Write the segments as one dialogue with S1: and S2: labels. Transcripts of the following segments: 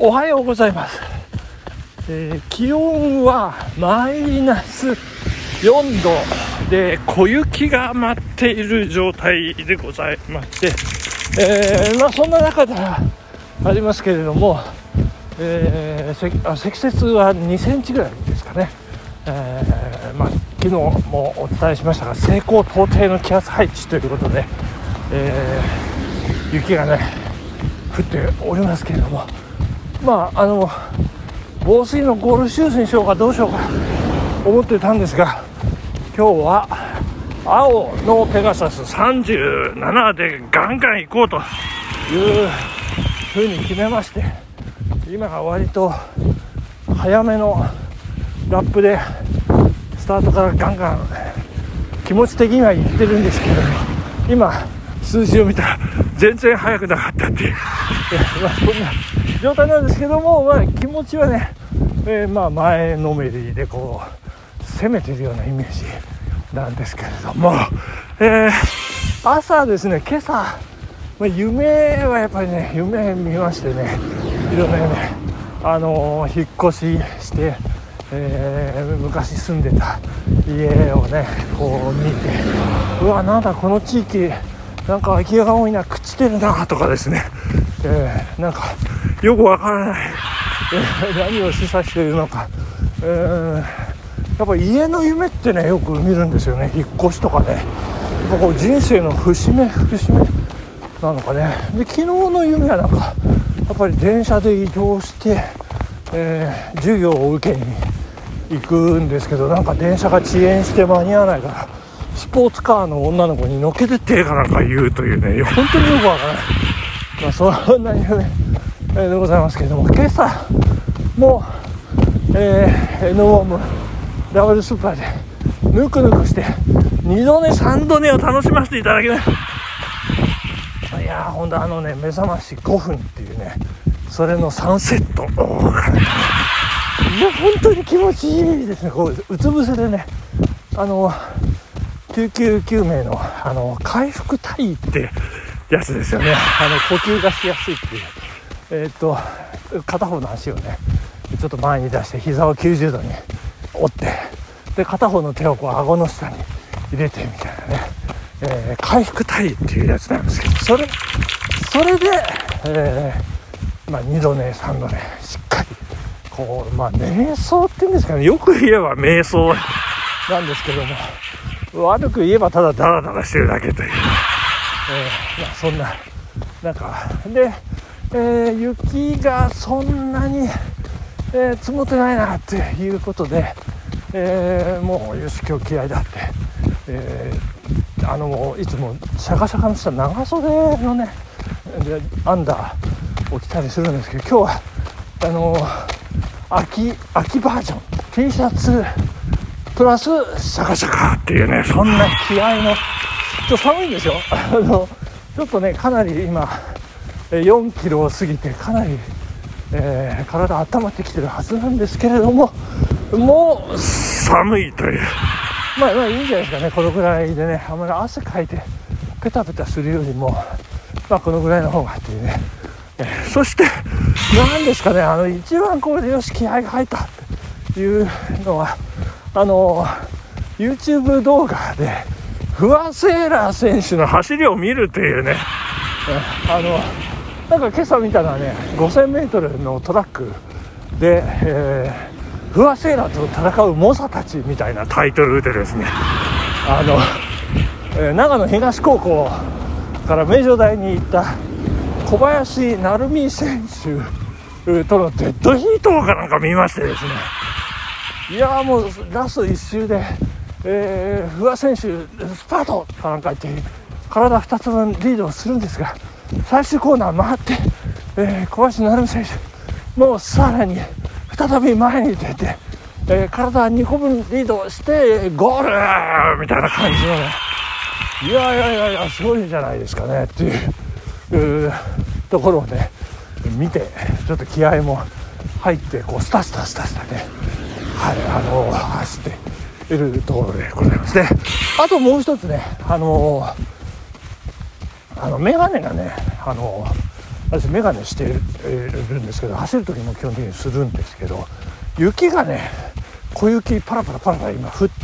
S1: おはようございます、えー気温はマイナス4度で小雪が舞っている状態でございまして、えーまあ、そんな中ではありますけれども、えー積雪は2センチぐらいですかね、えまあ、昨日もお伝えしましたが西高東低の気圧配置ということで、え雪がね降っておりますけれどもまああの防水のゴールシューズにしようかどうしようか思ってたんですが今日は青のペガサス37でガンガン行こうというふうに決めまして今は割と早めのラップでスタートからガンガン気持ち的には言ってるんですけど今数字を見たら全然速くなかったっていう。まあそん状態なんですけども、まあ、気持ちはね、えーまあ前のめりでこう攻めてるようなイメージなんですけれども、えー朝ですね今朝、まあ、夢はやっぱりね夢見ましてねいろんな夢あのー引っ越ししてえー昔住んでた家をねこう見てうわなんだこの地域なんか空き家が多いな朽ちてるなとかですね、えーなんかよくわからない、何を示唆しているのか、えーやっぱ家の夢ってねよく見るんですよね。引っ越しとかね。やっぱこう人生の節目節目なのかね。で昨日の夢はなんかやっぱり電車で移動して、えー授業を受けに行くんですけどなんか電車が遅延して間に合わないからスポーツカーの女の子に乗っけてってかなんか言うというね。本当によくわからない、まあ、そんな夢、でございますけれども今朝も、えー、N ウォームダブルスーパーでぬくぬくして2度寝3度寝を楽しませていただきました。いやーほんとあのね目覚まし5分っていうねそれの3セット。いや本当に気持ちいいですね。こううつ伏せでねあの救急救命のあの回復体位ってやつですよね。あの呼吸がしやすいっていう。えーっと片方の足をねちょっと前に出して膝を90度に折ってで片方の手をこう顎の下に入れてみたいなね、えー回復体位っていうやつなんですけどそれそれで、えーまあ、2度寝3度寝しっかりこうまあ瞑想っていうんですかねよく言えば瞑想なんですけども悪く言えばただダラダラしてるだけという、えーまあ、そんななんかで、えー雪がそんなに、えー積もってないなっていうことで、えーもうよし今日気合だって、えーあのいつもシャカシャカのした長袖のねでアンダーを着たりするんですけど今日はあの秋秋バージョン T シャツプラスシャカシャカっていうねそんな気合のちょっと寒いんですよ。あのちょっとねかなり今4キロを過ぎてかなり、えー体温まってきてるはずなんですけれどももう寒いという。まあまあいいんじゃないですかね。このぐらいでねあんまり汗かいてペタペタするよりもまあこのぐらいの方がっていうね、えーそして何ですかね。あの一番これでよし気合が入ったっていうのはあの YouTube 動画でフワセーラー選手の走りを見るというね、えーあのなんか今朝見たのはね 5000m のトラック。で、えーフワセーラと戦う猛者たちみたいなタイトルでですねあの、えー長野東高校から名城大に行った小林成美選手とのデッドヒートかなんか見ましてですね。いやーもうラスト1周で、えー、不破選手スパートかなんか言って体2つ分リードをするんですが最終コーナー回って、えー小林成美選手もうさらに再び前に出て、えー体2個分リードしてゴール!みたいな感じのね。いやいやいやいやすごいじゃないですかね。っていうところをね見てちょっと気合も入ってこうスタスタスタスタね。はいあの走っているところでございますね。あともう一つねあのあの眼鏡がねあの私眼鏡してるんですけど走る時も基本的にするんですけど雪がね小雪パラパラパラパラ今降って、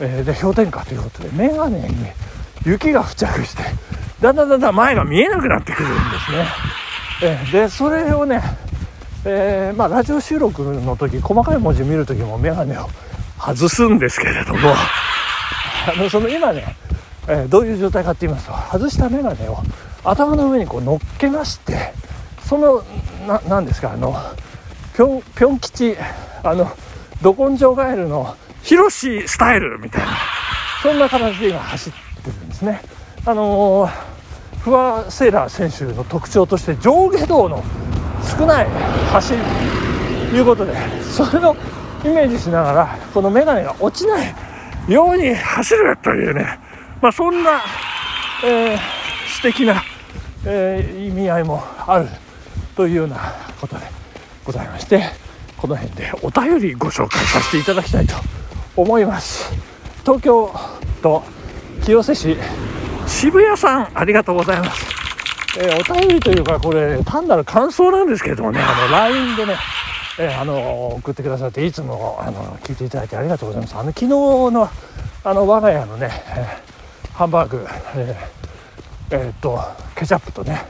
S1: えー、で氷点下ということで眼鏡に雪が付着してだんだんだんだん前が見えなくなってくるんですね、えー、でそれをね、えー、まあ、ラジオ収録の時細かい文字見る時も眼鏡を外すんですけれどもあのその今ね、えどういう状態かって言いますと外した眼鏡を頭の上にこう乗っけましてその何ですかあのぴょんぴょん吉あのど根性ガエルのヒロシスタイルみたいなそんな形で今走ってるんですね。あのー、フワセーラー選手の特徴として上下動の少ない走りということでそれをイメージしながらこの眼鏡が落ちないように走るというね、まあ、そんな、えー、素敵な、えー、意味合いもあるというようなことでございましてこの辺でお便りご紹介させていただきたいと思います。東京都清瀬市渋谷さんありがとうございます、えー、お便りというかこれ単なる感想なんですけれどもねあの LINE でねえー、あの送ってくださっていつもあの聞いていただいてありがとうございます。あの昨日のあの我が家のね、えー、ハンバーグえー、えー、っとケチャップとね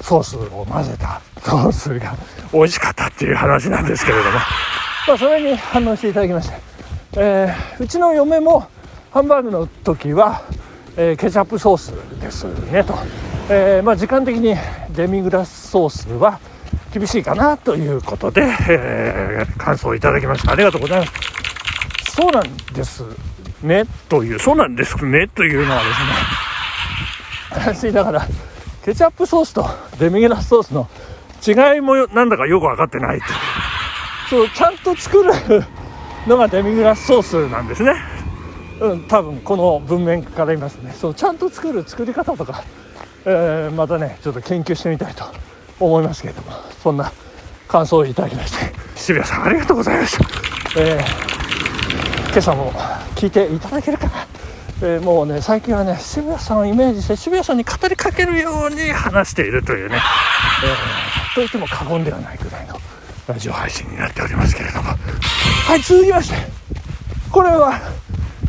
S1: ソースを混ぜたソースが美味しかったっていう話なんですけれども、まあ、それに反応していただきまして、えー、うちの嫁もハンバーグの時は、えー、ケチャップソースですねと、えー、まあ、時間的にデミグラスソースは厳しいかなということで、え感想をいただきました。ありがとうございます。そうなんですね。というそうなんですね。というのはですね。私だからケチャップソースとデミグラスソースの違いもなんだかよく分かってないと。そうちゃんと作るのがデミグラスソースなんですね。うん多分この文面から言いますね。そうちゃんと作る作り方とか、えー、またねちょっと研究してみたいと思いますけれども。そんな感想をいただきまして。渋谷さんありがとうございました、えー、今朝も聞いていただけるかな？えー、もうね最近はね渋谷さんをイメージして渋谷さんに語りかけるように話しているというね、えー、と言っても過言ではないぐらいのラジオ配信になっておりますけれども。はい続きまして。これは、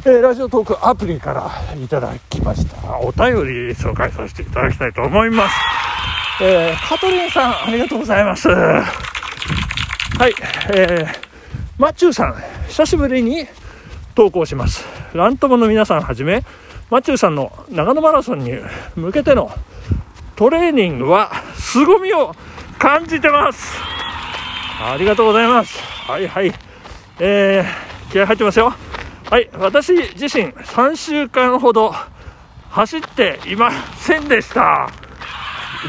S1: えー、ラジオトークアプリからいただきました。お便り紹介させていただきたいと思います、えー、カトリンさんありがとうございます。はいえー、マッチューさん久しぶりに投稿します。ラントモの皆さんはじめマチューさんの長野マラソンに向けてのトレーニングは凄みを感じてます。ありがとうございます。はいはい。えー、気合入ってますよ。はい私自身3週間ほど走っていませんでした。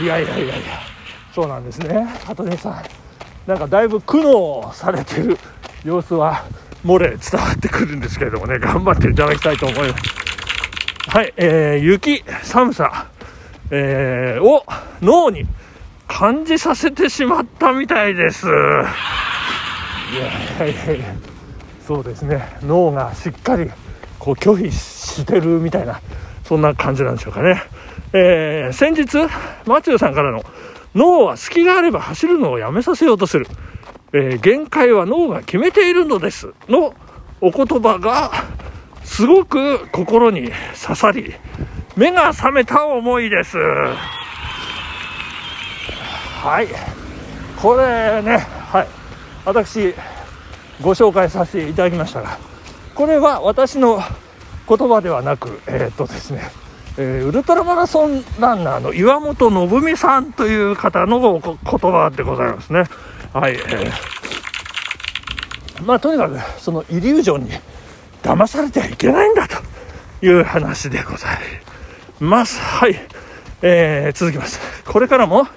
S1: いやいやいやいやそうなんですね。羽鳥さんなんかだいぶ苦悩されてる様子は漏れ伝わってくるんですけれどもね、頑張っていただきたいと思います。はい、えー、雪、寒さ、えー、を脳に感じさせてしまったみたいです。いやいやいや、そうですね、脳がしっかりこう拒否してるみたいな、そんな感じなんでしょうかね。えー、先日、マチューさんからの脳は隙があれば走るのをやめさせようとする。えー、限界は脳が決めているのですのお言葉がすごく心に刺さり目が覚めた思いです。はい。これねはい。私ご紹介させていただきましたがこれは私の言葉ではなくえー、っとですねえー、ウルトラマラソンランナーの岩本信美さんという方の言葉でございますね。はい、えー、まあとにかくそのイリュージョンに騙されてはいけないんだという話でございます。はい、えー、続きます。これからも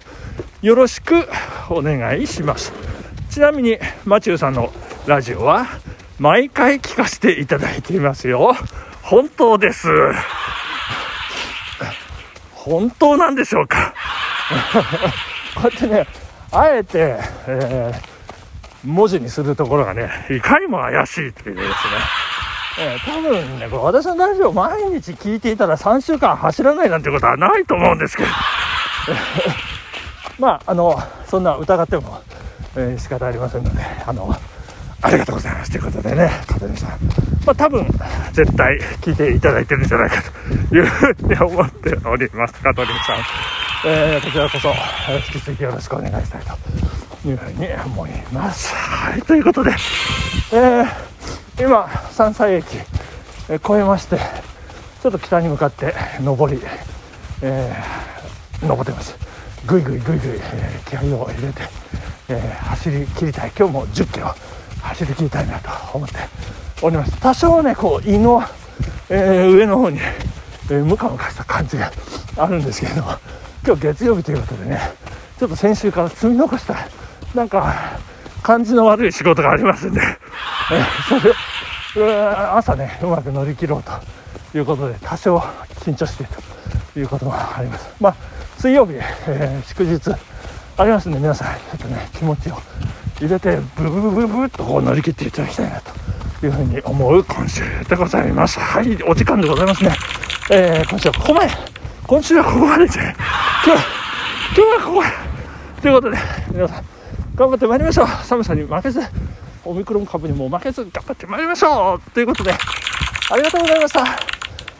S1: よろしくお願いします。ちなみにマチューさんのラジオは毎回聞かせていただいていますよ。本当です。本当なんでしょうか。こうやってねあえて、えー、文字にするところがね、いかにも怪しいというですね。えー、多分ね、これ私のラジオ毎日聞いていたら3週間走らないなんてことはないと思うんですけど。まああのそんな疑っても、えー、仕方ありませんのであのありがとうございますということでね香取さんまあ多分絶対聞いていただいてるんじゃないかというふうに思っております香取さん、えー、こちらこそ引き続きよろしくお願いしたいというふうに思います。はいということで、えー、今山菜駅、えー、越えましてちょっと北に向かって上り、えー、登ってます。ぐいぐいぐいぐい、えー、気合を入れて、えー、走り切りたい。今日も1 0キロ走り切りたいなと思っております。多少ねこう胃の、えー、上の方に、えー、ムカムカした感じがあるんですけれども今日月曜日ということでねちょっと先週から積み残したなんか感じの悪い仕事がありますんで、え、それを朝ねうまく乗り切ろうということで多少緊張しているということもあります。まあ水曜日、えー、祝日ありますんで皆さんちょっとね気持ちを入れてブブブブブっとこう乗り切っていただきたいなというふうに思う今週でございます。はいお時間でございますね。えー、今週はここまで。今週はここまでで。今日はここということで皆さん頑張ってまいりましょう。寒さに負けずオミクロン株にも負けず頑張ってまいりましょう。ということでありがとうございました。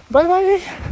S1: バイバイ。